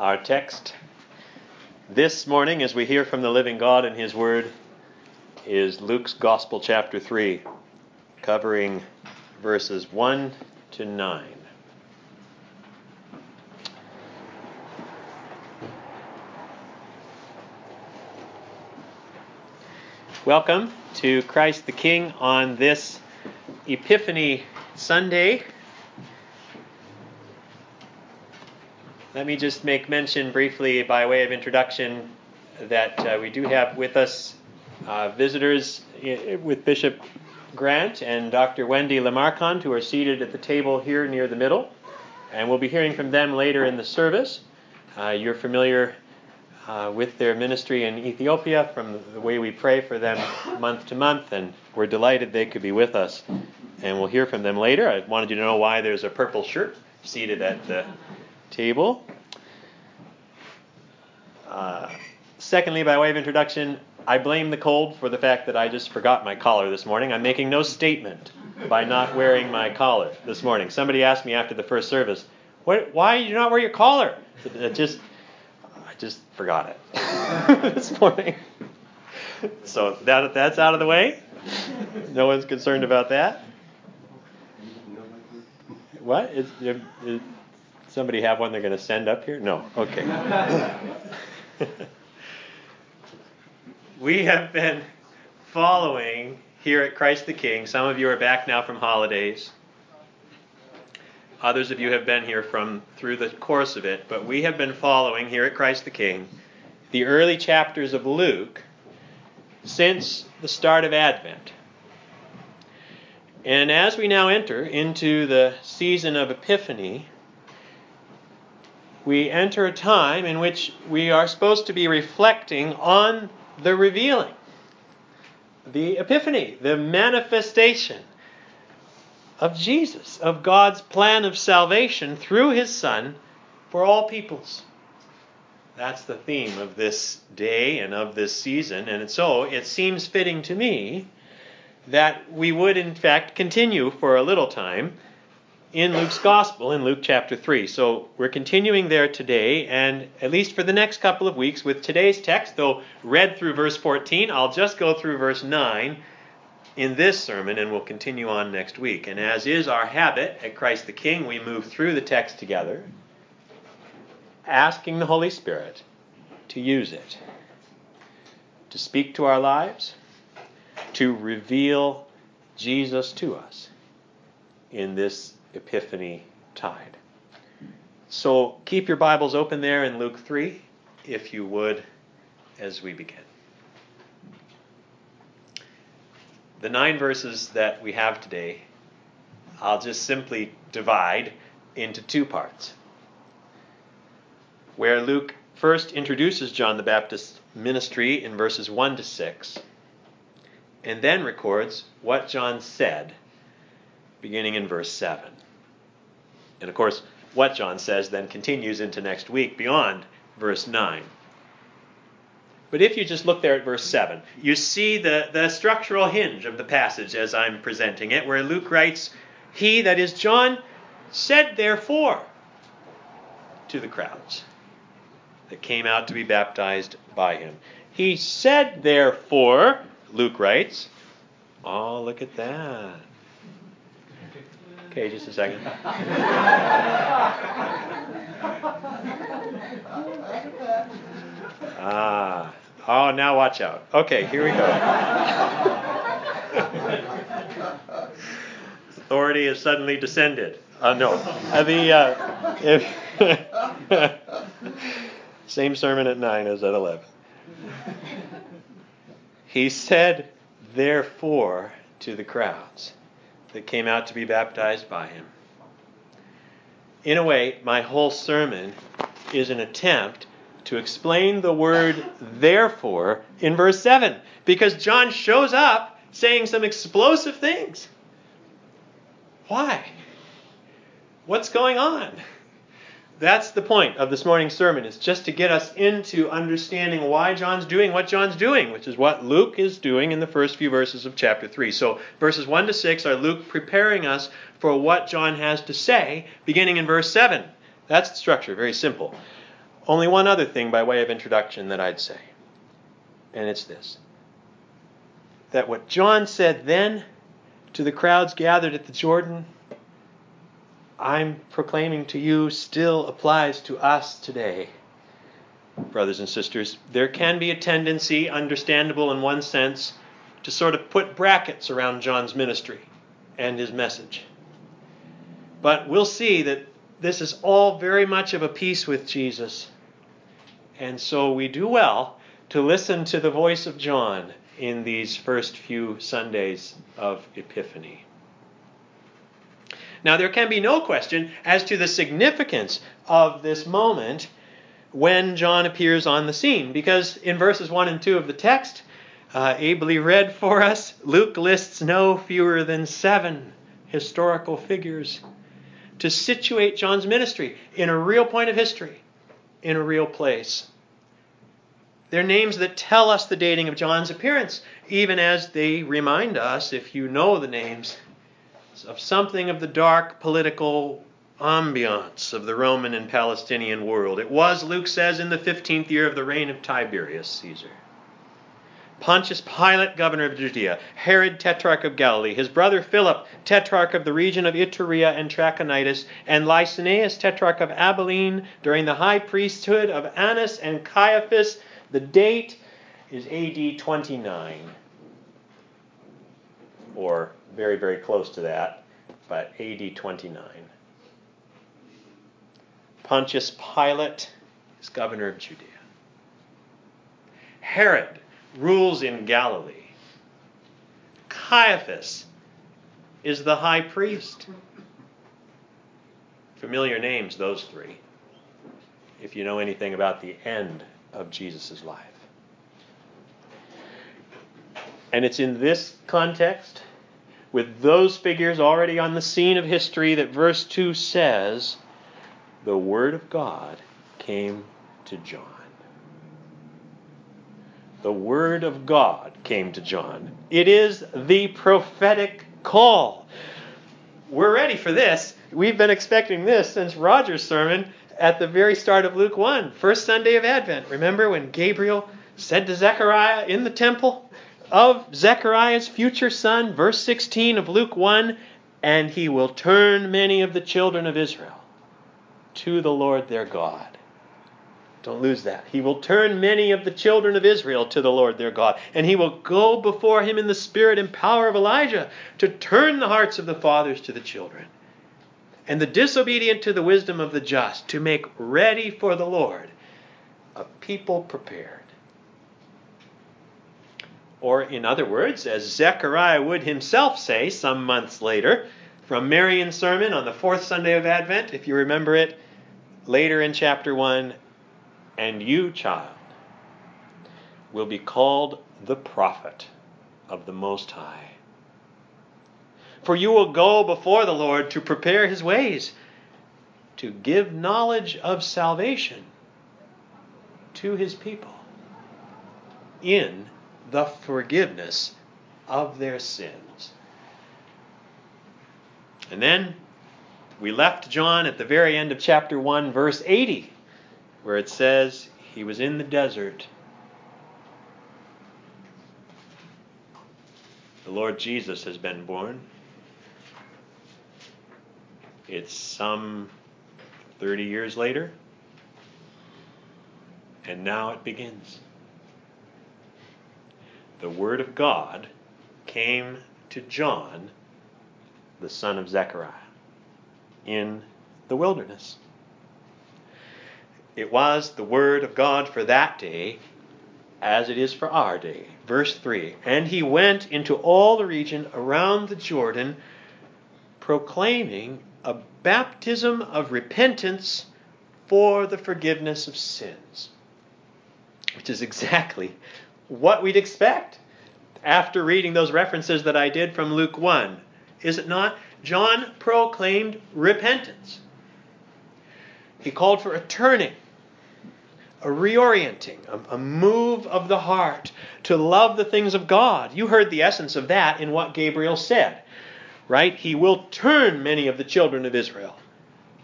Our text this morning, as we hear from the living God and His Word, is Luke's Gospel, chapter 3, covering verses 1 to 9. Welcome to Christ the King on this Epiphany Sunday. Let me just make mention briefly, by way of introduction, that uh, we do have with us uh, visitors with Bishop Grant and Dr. Wendy LeMarquand, who are seated at the table here near the middle. And we'll be hearing from them later in the service. Uh, you're familiar uh, with their ministry in Ethiopia from the way we pray for them month to month, and we're delighted they could be with us. And we'll hear from them later. I wanted you to know why there's a purple shirt seated at the table. Uh, secondly, by way of introduction, I blame the cold for the fact that I just forgot my collar this morning. I'm making no statement by not wearing my collar this morning. Somebody asked me after the first service, why do you not wear your collar? It just, I just forgot it this morning. So that, that's out of the way. No one's concerned about that. What? Is, is, Somebody have one they're going to send up here? No. Okay. we have been following here at Christ the King. Some of you are back now from holidays. Others of you have been here from through the course of it, but we have been following here at Christ the King the early chapters of Luke since the start of Advent. And as we now enter into the season of Epiphany, we enter a time in which we are supposed to be reflecting on the revealing, the epiphany, the manifestation of Jesus, of God's plan of salvation through his Son for all peoples. That's the theme of this day and of this season. And so it seems fitting to me that we would, in fact, continue for a little time in Luke's Gospel, in Luke chapter 3. So we're continuing there today, and at least for the next couple of weeks, with today's text, though read through verse 14, I'll just go through verse 9 in this sermon, and we'll continue on next week. And as is our habit at Christ the King, we move through the text together, asking the Holy Spirit to use it, to speak to our lives, to reveal Jesus to us in this Epiphany tide. So keep your Bibles open there in Luke 3, if you would, as we begin. The nine verses that we have today, I'll just simply divide into two parts. Where Luke first introduces John the Baptist's ministry in verses 1 to 6, and then records what John said beginning in verse 7. And of course, what John says then continues into next week beyond verse 9. But if you just look there at verse 7, you see the, the structural hinge of the passage as I'm presenting it, where Luke writes, He, that is John, said therefore to the crowds that came out to be baptized by him. He said therefore, Luke writes, Oh, look at that. Okay, just a second. ah. Oh, now watch out. Okay, here we go. Authority has suddenly descended. Uh, no. Uh, the, uh, if same sermon at 9 as at 11. He said, therefore, to the crowds that came out to be baptized by him. In a way, my whole sermon is an attempt to explain the word therefore in verse 7 because John shows up saying some explosive things. Why? What's going on? That's the point of this morning's sermon, is just to get us into understanding why John's doing what John's doing, which is what Luke is doing in the first few verses of chapter 3. So, verses 1 to 6 are Luke preparing us for what John has to say, beginning in verse 7. That's the structure, very simple. only one other thing by way of introduction that I'd say, and it's this that what John said then to the crowds gathered at the Jordan, I'm proclaiming to you still applies to us today. Brothers and sisters, there can be a tendency, understandable in one sense, to sort of put brackets around John's ministry and his message. But we'll see that this is all very much of a piece with Jesus. And so we do well to listen to the voice of John in these first few Sundays of Epiphany. Now, there can be no question as to the significance of this moment when John appears on the scene, because in verses 1 and 2 of the text, uh, ably read for us, Luke lists no fewer than seven historical figures to situate John's ministry in a real point of history, in a real place. They're names that tell us the dating of John's appearance, even as they remind us, if you know the names, of something of the dark political ambiance of the Roman and Palestinian world. It was, Luke says, in the 15th year of the reign of Tiberius Caesar. Pontius Pilate, governor of Judea, Herod, tetrarch of Galilee, his brother Philip, tetrarch of the region of Iturea and Trachonitis, and Lysanias, tetrarch of Abilene, during the high priesthood of Annas and Caiaphas, the date is AD 29, or very, very close to that, but AD 29. Pontius Pilate is governor of Judea. Herod rules in Galilee. Caiaphas is the high priest. Familiar names, those three, if you know anything about the end of Jesus' life. And it's in this context, with those figures already on the scene of history, that verse 2 says, The Word of God came to John. The Word of God came to John. It is the prophetic call. We're ready for this. We've been expecting this since Roger's sermon at the very start of Luke 1, first Sunday of Advent. Remember when Gabriel said to Zechariah in the temple of Zechariah's future son, verse 16 of Luke 1, and he will turn many of the children of Israel to the Lord their God. Don't lose that. He will turn many of the children of Israel to the Lord their God, and he will go before him in the spirit and power of Elijah to turn the hearts of the fathers to the children and the disobedient to the wisdom of the just, to make ready for the Lord a people prepared. Or, in other words, as Zechariah would himself say some months later, from Marion's sermon on the fourth Sunday of Advent, if you remember it, later in chapter 1, and you, child, will be called the prophet of the Most High. For you will go before the Lord to prepare his ways, to give knowledge of salvation to his people in the forgiveness of their sins. And then we left John at the very end of chapter 1, verse 80, where it says, He was in the desert. The Lord Jesus has been born. It's some 30 years later, and now it begins. The Word of God came to John, the son of Zechariah, in the wilderness. It was the Word of God for that day as it is for our day. Verse 3 And he went into all the region around the Jordan, proclaiming a baptism of repentance for the forgiveness of sins, which is exactly what we'd expect after reading those references that I did from Luke 1. Is it not? John proclaimed repentance. He called for a turning, a reorienting, a, a, move of the heart to love the things of God. You heard the essence of that in what Gabriel said right? He will turn many of the children of Israel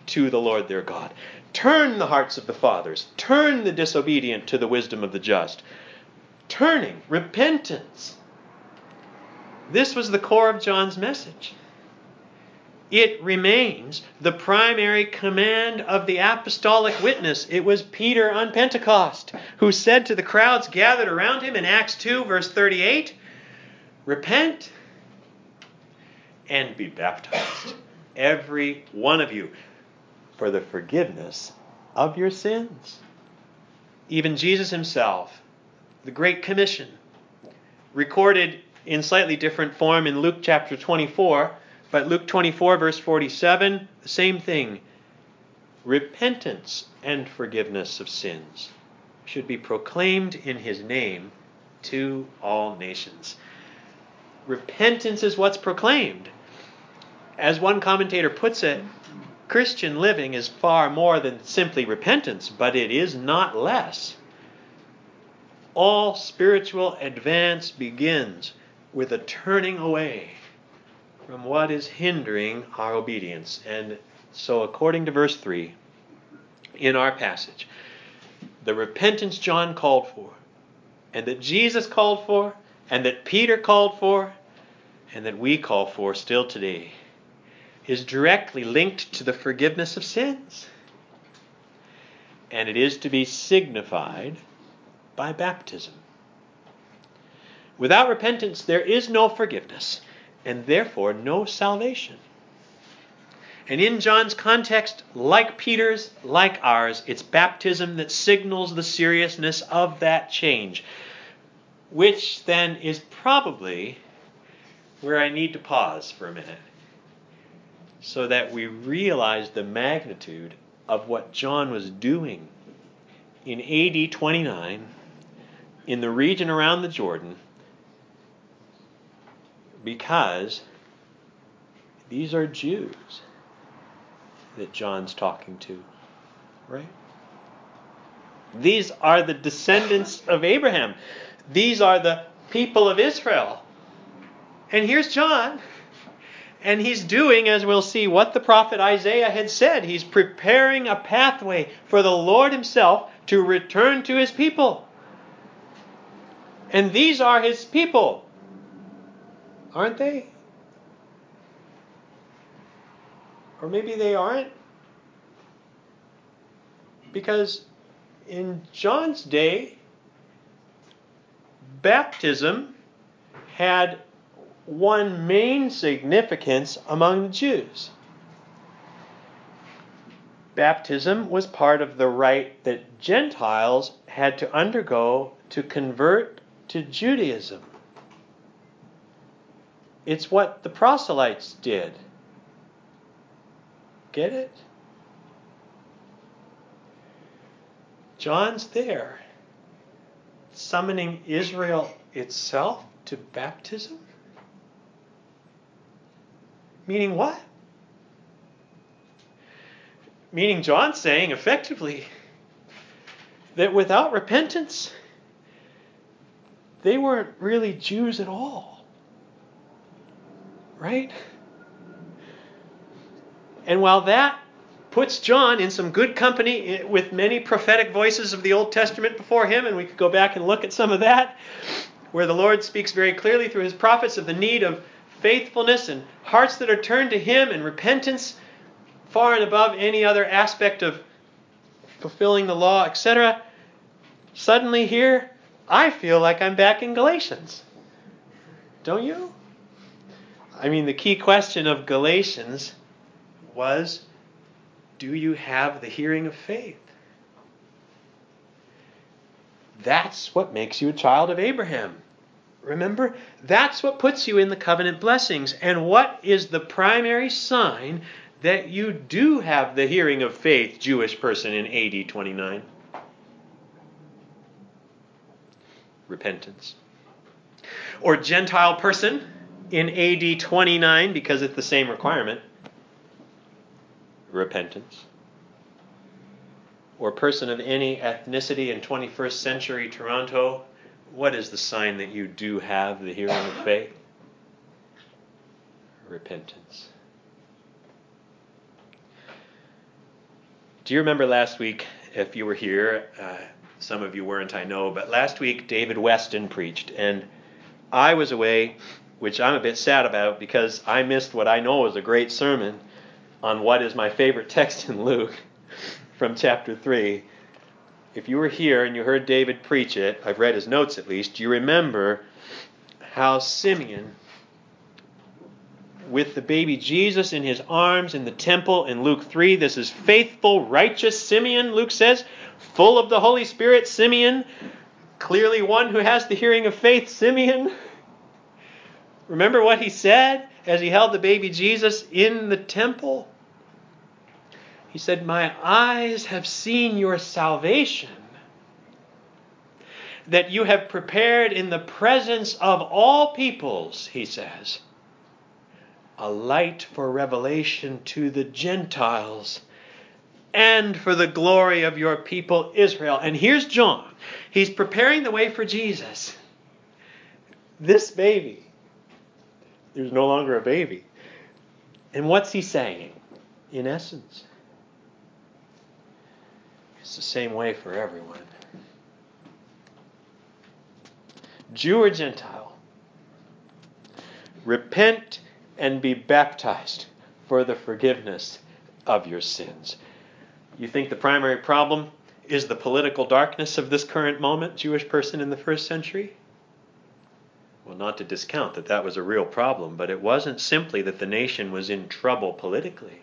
to the Lord their God. Turn the hearts of the fathers, turn the disobedient to the wisdom of the just. Turning, repentance. This was the core of John's message. It remains the primary command of the apostolic witness. It was Peter on Pentecost who said to the crowds gathered around him in Acts 2, verse 38 Repent and be baptized, every one of you, for the forgiveness of your sins. Even Jesus himself, the Great Commission, recorded in slightly different form in Luke chapter 24 but Luke 24, verse 47, the same thing. Repentance and forgiveness of sins should be proclaimed in his name to all nations. Repentance is what's proclaimed. As one commentator puts it, Christian living is far more than simply repentance, but it is not less. All spiritual advance begins with a turning away from what is hindering our obedience. And so, according to verse 3 in our passage, the repentance John called for, and that Jesus called for, and that Peter called for, and that we call for still today, is directly linked to the forgiveness of sins. And it is to be signified by baptism. Without repentance, there is no forgiveness and therefore no salvation. And in John's context, like Peter's, like ours, it's baptism that signals the seriousness of that change, which then is probably where I need to pause for a minute so that we realize the magnitude of what John was doing in AD 29 in the region around the Jordan because these are Jews that John's talking to, right? These are the descendants of Abraham. These are the people of Israel. And here's John. And he's doing, as we'll see, what the prophet Isaiah had said. He's preparing a pathway for the Lord himself to return to his people. And these are his people aren't they? Or maybe they aren't. Because in John's day, baptism had one main significance among the Jews. Baptism was part of the rite that Gentiles had to undergo to convert to Judaism. It's what the proselytes did. Get it? John's there, summoning Israel itself to baptism. Meaning what? Meaning John's saying effectively that without repentance, they weren't really Jews at all. Right? And while that puts John in some good company eh, with many prophetic voices of the Old Testament before him, and we could go back and look at some of that, where the Lord speaks very clearly through his prophets of the need of faithfulness and hearts that are turned to him and repentance far and above any other aspect of fulfilling the law, etc. Suddenly here, I feel like I'm back in Galatians. Don't you? I mean, the key question of Galatians was do you have the hearing of faith? That's what makes you a child of Abraham. Remember? That's what puts you in the covenant blessings. And what is the primary sign that you do have the hearing of faith, Jewish person in AD 29? Repentance. Or Gentile person in AD 29 because it's the same requirement repentance. Or person of any ethnicity in 21st century Toronto, what is the sign that you do have the hearing of faith? Repentance. Do you remember last week, if you were here, uh, some of you weren't, I know, but last week David Weston preached, and I was away, which I'm a bit sad about because I missed what I know was a great sermon on what is my favorite text in Luke from chapter 3. If you were here and you heard David preach it, I've read his notes at least, you remember how Simeon with the baby Jesus in his arms in the temple in Luke 3. This is faithful, righteous Simeon, Luke says, full of the Holy Spirit, Simeon. Clearly, one who has the hearing of faith, Simeon. Remember what he said as he held the baby Jesus in the temple? He said, My eyes have seen your salvation that you have prepared in the presence of all peoples, he says a light for revelation to the Gentiles and for the glory of your people Israel. And here's John. He's preparing the way for Jesus. This baby, there's no longer a baby. And what's he saying? In essence, it's the same way for everyone. Jew or Gentile, repent and be baptized for the forgiveness of your sins. You think the primary problem is the political darkness of this current moment, Jewish person in the first century? Well, not to discount that that was a real problem, but it wasn't simply that the nation was in trouble politically.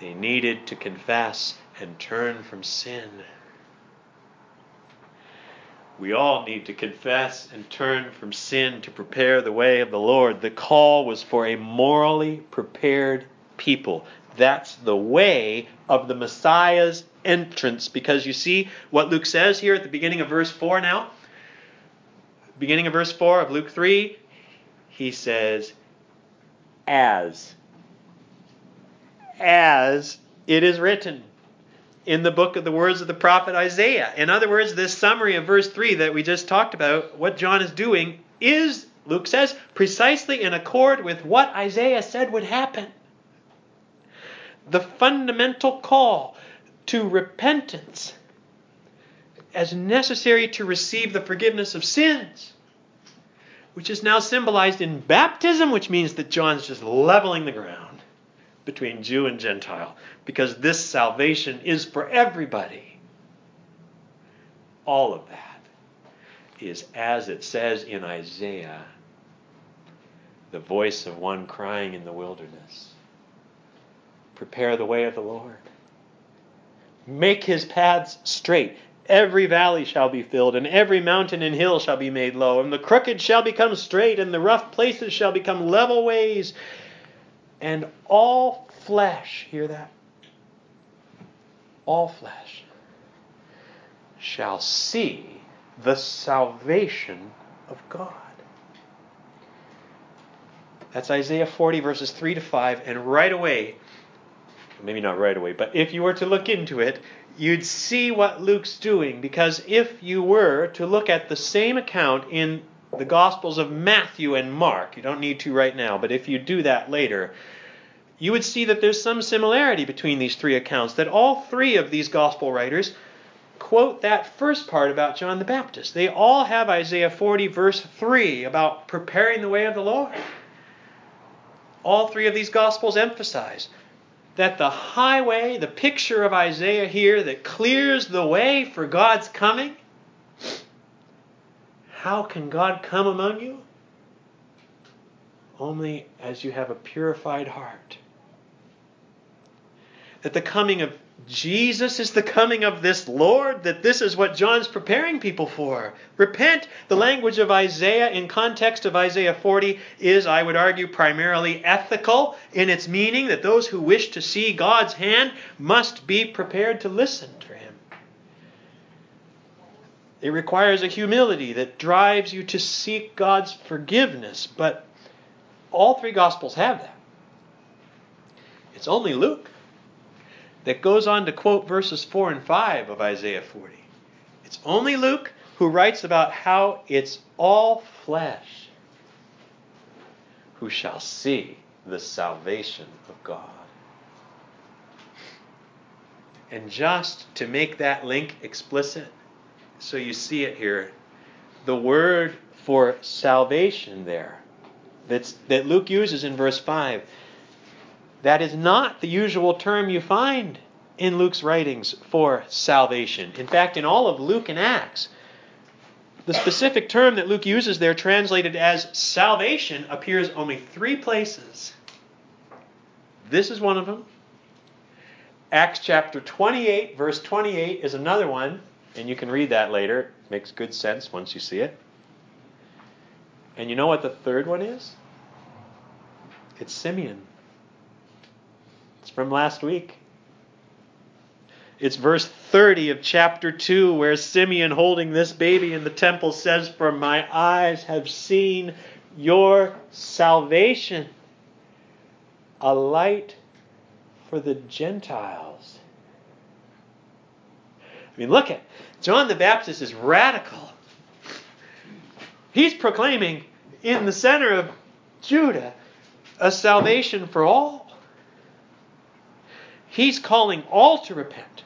They needed to confess and turn from sin. We all need to confess and turn from sin to prepare the way of the Lord. The call was for a morally prepared people. That's the way of the Messiah's entrance. Because you see what Luke says here at the beginning of verse 4 now? Beginning of verse 4 of Luke 3, he says, As. As it is written in the book of the words of the prophet Isaiah. In other words, this summary of verse 3 that we just talked about, what John is doing, is, Luke says, precisely in accord with what Isaiah said would happen. The fundamental call to repentance as necessary to receive the forgiveness of sins, which is now symbolized in baptism, which means that John's just leveling the ground between Jew and Gentile because this salvation is for everybody. All of that is as it says in Isaiah the voice of one crying in the wilderness Prepare the way of the Lord. Make his paths straight. Every valley shall be filled, and every mountain and hill shall be made low, and the crooked shall become straight, and the rough places shall become level ways, and all flesh, hear that? All flesh shall see the salvation of God. That's Isaiah 40, verses 3 to 5. And right away, maybe not right away, but if you were to look into it, you'd see what Luke's doing. Because if you were to look at the same account in the Gospels of Matthew and Mark, you don't need to right now, but if you do that later, you would see that there's some similarity between these three accounts, that all three of these gospel writers quote that first part about John the Baptist. They all have Isaiah 40, verse 3, about preparing the way of the Lord. All three of these gospels emphasize that the highway, the picture of Isaiah here that clears the way for God's coming, how can God come among you? Only as you have a purified heart that the coming of Jesus is the coming of this Lord, that this is what John's preparing people for. Repent. The language of Isaiah in context of Isaiah 40 is, I would argue, primarily ethical in its meaning that those who wish to see God's hand must be prepared to listen to Him. It requires a humility that drives you to seek God's forgiveness, but all three Gospels have that. It's only Luke that goes on to quote verses 4 and 5 of Isaiah 40. It's only Luke who writes about how it's all flesh who shall see the salvation of God. And just to make that link explicit, so you see it here, the word for salvation there that's, that Luke uses in verse 5, that is not the usual term you find in Luke's writings for salvation. In fact, in all of Luke and Acts, the specific term that Luke uses there, translated as salvation, appears only three places. This is one of them. Acts chapter 28, verse 28 is another one, and you can read that later. It makes good sense once you see it. And you know what the third one is? It's Simeon. From last week. It's verse 30 of chapter 2 where Simeon, holding this baby in the temple, says, For my eyes have seen your salvation, a light for the Gentiles. I mean, look at John the Baptist is radical. He's proclaiming in the center of Judah a salvation for all. He's calling all to repent.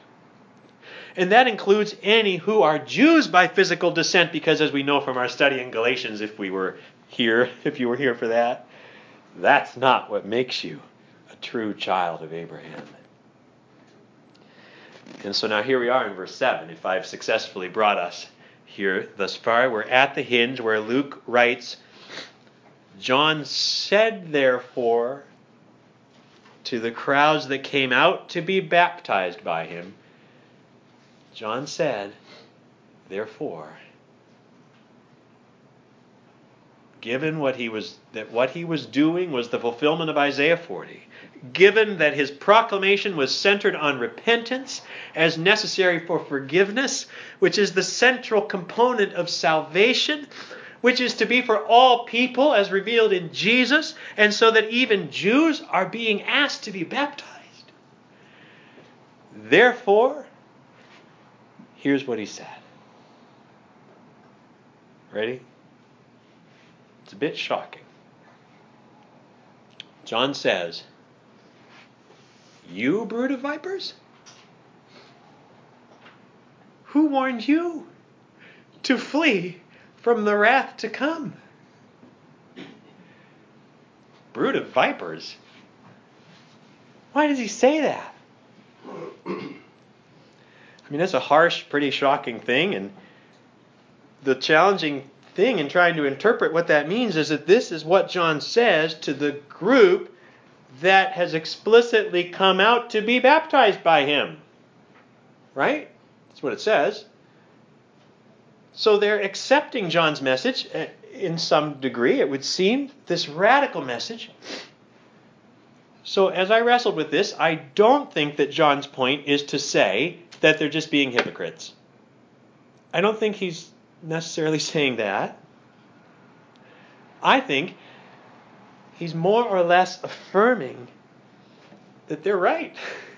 And that includes any who are Jews by physical descent, because as we know from our study in Galatians, if we were here, if you were here for that, that's not what makes you a true child of Abraham. And so now here we are in verse 7. If I've successfully brought us here thus far, we're at the hinge where Luke writes John said, therefore, to the crowds that came out to be baptized by him, John said, therefore, given what he was that what he was doing was the fulfillment of Isaiah 40, given that his proclamation was centered on repentance as necessary for forgiveness, which is the central component of salvation, which is to be for all people as revealed in Jesus, and so that even Jews are being asked to be baptized. Therefore, here's what he said. Ready? It's a bit shocking. John says, You brood of vipers? Who warned you to flee from the wrath to come. Brood of vipers. Why does he say that? I mean, that's a harsh, pretty shocking thing, and the challenging thing in trying to interpret what that means is that this is what John says to the group that has explicitly come out to be baptized by him. Right? That's what it says. So they're accepting John's message uh, in some degree, it would seem, this radical message. So as I wrestled with this, I don't think that John's point is to say that they're just being hypocrites. I don't think he's necessarily saying that. I think he's more or less affirming that they're right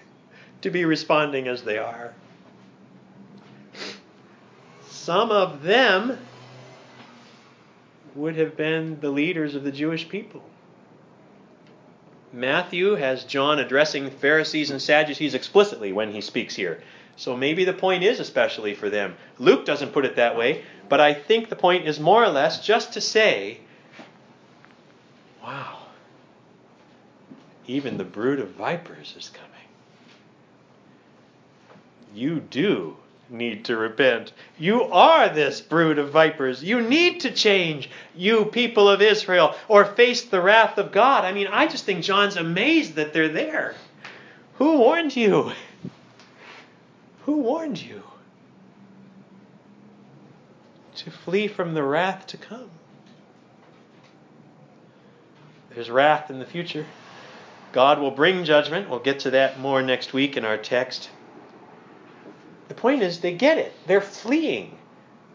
to be responding as they are. Some of them would have been the leaders of the Jewish people. Matthew has John addressing Pharisees and Sadducees explicitly when he speaks here. So maybe the point is especially for them. Luke doesn't put it that way, but I think the point is more or less just to say, wow, even the brood of vipers is coming. You do need to repent. You are this brood of vipers. You need to change, you people of Israel, or face the wrath of God. I mean, I just think John's amazed that they're there. Who warned you? Who warned you? To flee from the wrath to come. There's wrath in the future. God will bring judgment. We'll get to that more next week in our text. The point is, they get it. They're fleeing.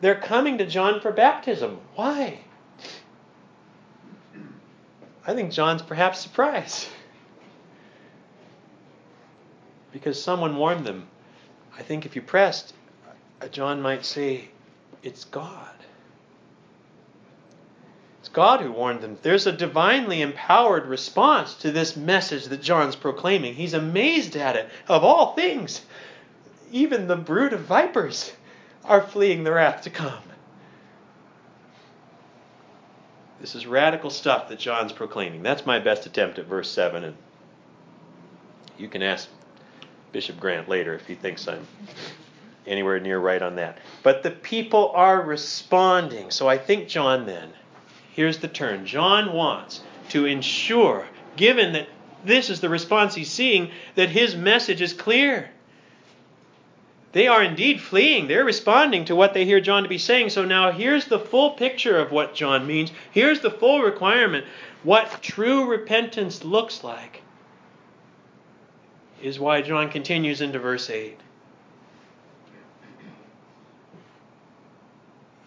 They're coming to John for baptism. Why? I think John's perhaps surprised. Because someone warned them. I think if you pressed, uh, John might say, It's God. It's God who warned them. There's a divinely empowered response to this message that John's proclaiming. He's amazed at it, of all things. Even the brood of vipers are fleeing the wrath to come. This is radical stuff that John's proclaiming. That's my best attempt at verse 7. And you can ask Bishop Grant later if he thinks I'm anywhere near right on that. But the people are responding. So I think John then, here's the turn. John wants to ensure, given that this is the response he's seeing, that his message is clear. They are indeed fleeing. They're responding to what they hear John to be saying. So now here's the full picture of what John means. Here's the full requirement. What true repentance looks like is why John continues into verse 8.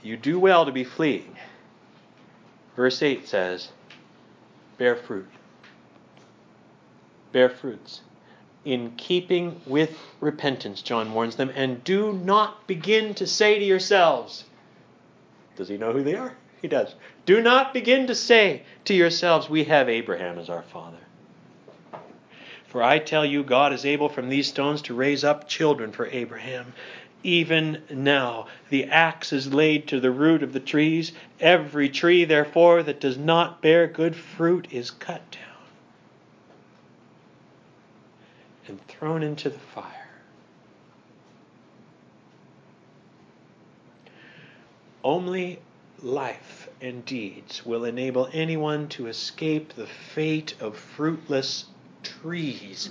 You do well to be fleeing. Verse 8 says, Bear fruit. Bear fruits in keeping with repentance, John warns them, and do not begin to say to yourselves, Does he know who they are? He does. Do not begin to say to yourselves, We have Abraham as our father. For I tell you, God is able from these stones to raise up children for Abraham. Even now, the axe is laid to the root of the trees. Every tree, therefore, that does not bear good fruit is cut down and thrown into the fire. Only life and deeds will enable anyone to escape the fate of fruitless trees.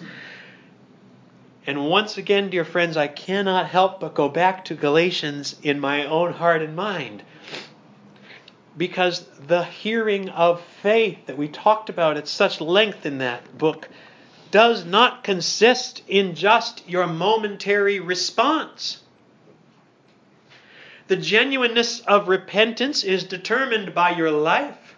And once again, dear friends, I cannot help but go back to Galatians in my own heart and mind. Because the hearing of faith that we talked about at such length in that book does not consist in just your momentary response. The genuineness of repentance is determined by your life.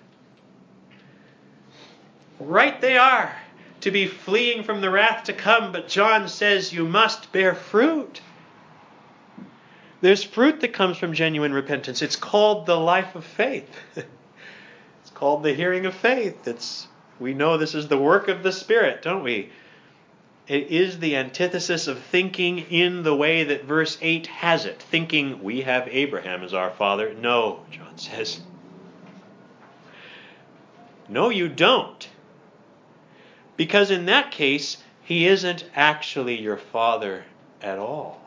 Right they are to be fleeing from the wrath to come, but John says you must bear fruit. There's fruit that comes from genuine repentance. It's called the life of faith. it's called the hearing of faith. It's we know this is the work of the Spirit, don't we? It is the antithesis of thinking in the way that verse 8 has it, thinking we have Abraham as our father. No, John says. No, you don't. Because in that case, he isn't actually your father at all.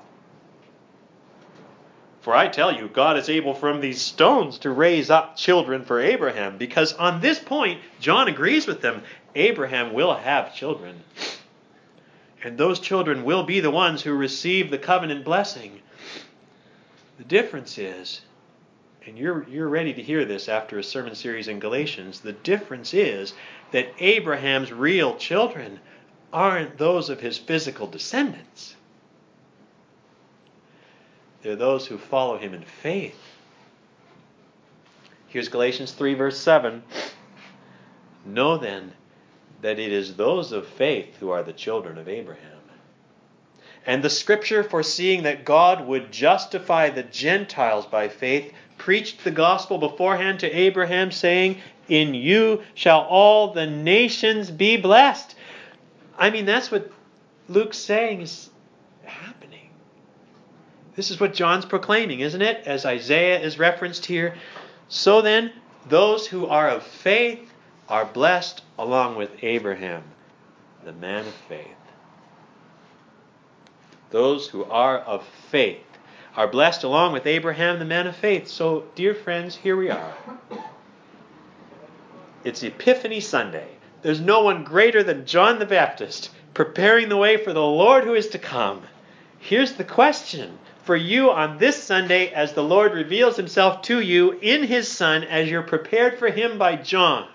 For I tell you, God is able from these stones to raise up children for Abraham. Because on this point, John agrees with them. Abraham will have children. And those children will be the ones who receive the covenant blessing. The difference is, and you're, you're ready to hear this after a sermon series in Galatians, the difference is that Abraham's real children aren't those of his physical descendants. They're those who follow him in faith. Here's Galatians 3, verse 7. Know then that it is those of faith who are the children of Abraham. And the scripture, foreseeing that God would justify the Gentiles by faith, preached the gospel beforehand to Abraham, saying, In you shall all the nations be blessed. I mean, that's what Luke's saying is this is what John's proclaiming, isn't it? As Isaiah is referenced here. So then, those who are of faith are blessed along with Abraham, the man of faith. Those who are of faith are blessed along with Abraham, the man of faith. So, dear friends, here we are. It's Epiphany Sunday. There's no one greater than John the Baptist preparing the way for the Lord who is to come. Here's the question for you on this Sunday as the Lord reveals himself to you in his Son as you're prepared for him by John.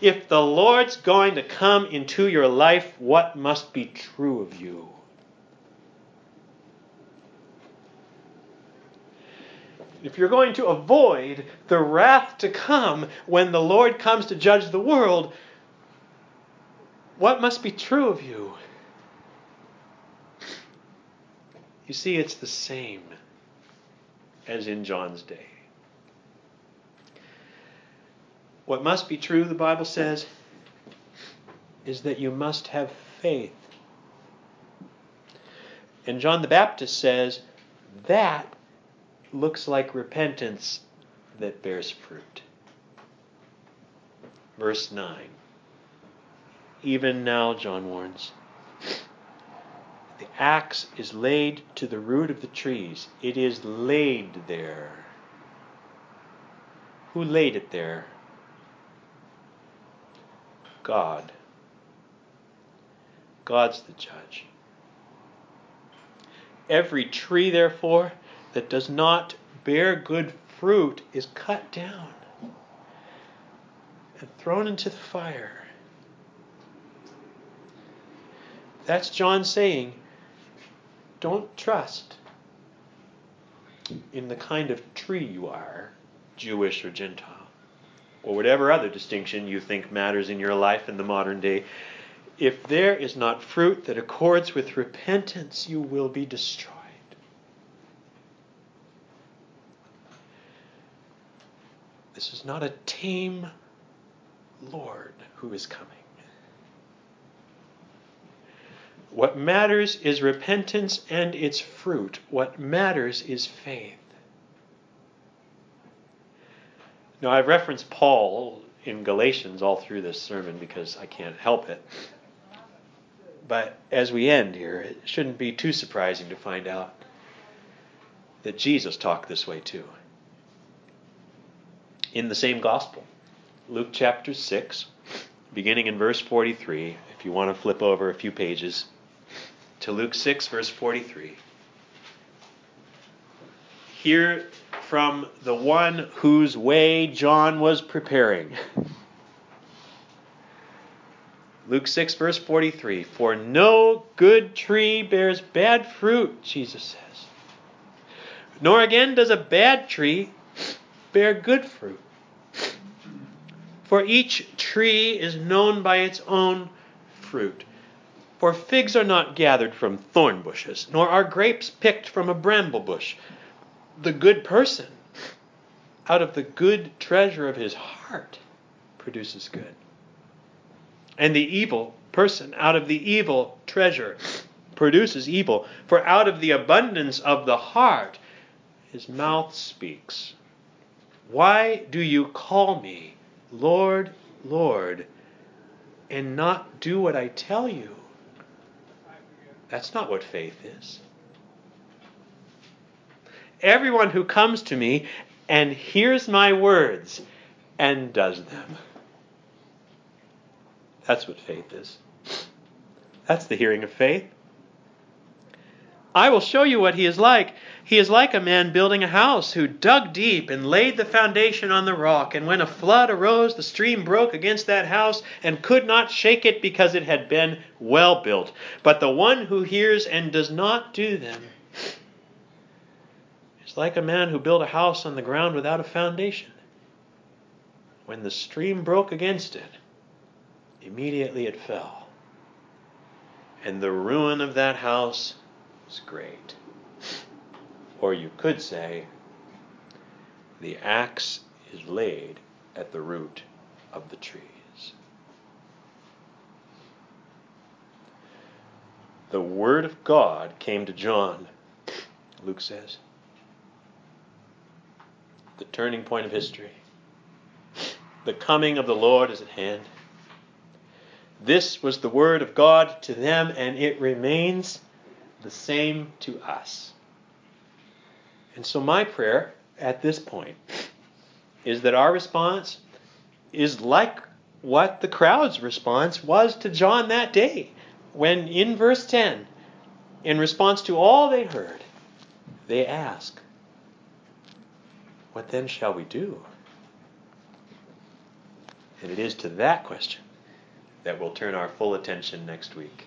If the Lord's going to come into your life, what must be true of you? If you're going to avoid the wrath to come when the Lord comes to judge the world, what must be true of you? You see, it's the same as in John's day. What must be true, the Bible says, is that you must have faith. And John the Baptist says that looks like repentance that bears fruit. Verse 9. Even now, John warns, the axe is laid to the root of the trees. It is laid there. Who laid it there? God. God's the judge. Every tree, therefore, that does not bear good fruit is cut down and thrown into the fire. That's John saying, don't trust in the kind of tree you are, Jewish or Gentile, or whatever other distinction you think matters in your life in the modern day. If there is not fruit that accords with repentance, you will be destroyed. This is not a tame Lord who is coming. What matters is repentance and its fruit. What matters is faith. Now, I've referenced Paul in Galatians all through this sermon because I can't help it. But as we end here, it shouldn't be too surprising to find out that Jesus talked this way too. In the same gospel, Luke chapter 6, beginning in verse 43, if you want to flip over a few pages to Luke 6, verse 43. Hear from the one whose way John was preparing. Luke 6, verse 43 For no good tree bears bad fruit, Jesus says. Nor again does a bad tree bear good fruit. For each tree is known by its own fruit. For figs are not gathered from thorn bushes, nor are grapes picked from a bramble bush. The good person, out of the good treasure of his heart, produces good and the evil person out of the evil treasure produces evil. For out of the abundance of the heart his mouth speaks. Why do you call me Lord, Lord, and not do what I tell you? That's not what faith is. Everyone who comes to me and hears my words and does them that's what faith is. That's the hearing of faith. I will show you what he is like. He is like a man building a house who dug deep and laid the foundation on the rock. And when a flood arose, the stream broke against that house and could not shake it because it had been well built. But the one who hears and does not do them is like a man who built a house on the ground without a foundation. When the stream broke against it, Immediately it fell. And the ruin of that house was great. Or you could say, the axe is laid at the root of the trees. The Word of God came to John, Luke says. The turning point of history. The coming of the Lord is at hand. This was the word of God to them, and it remains the same to us. And so, my prayer at this point is that our response is like what the crowd's response was to John that day, when in verse 10, in response to all they heard, they ask, What then shall we do? And it is to that question that we'll turn our full attention next week.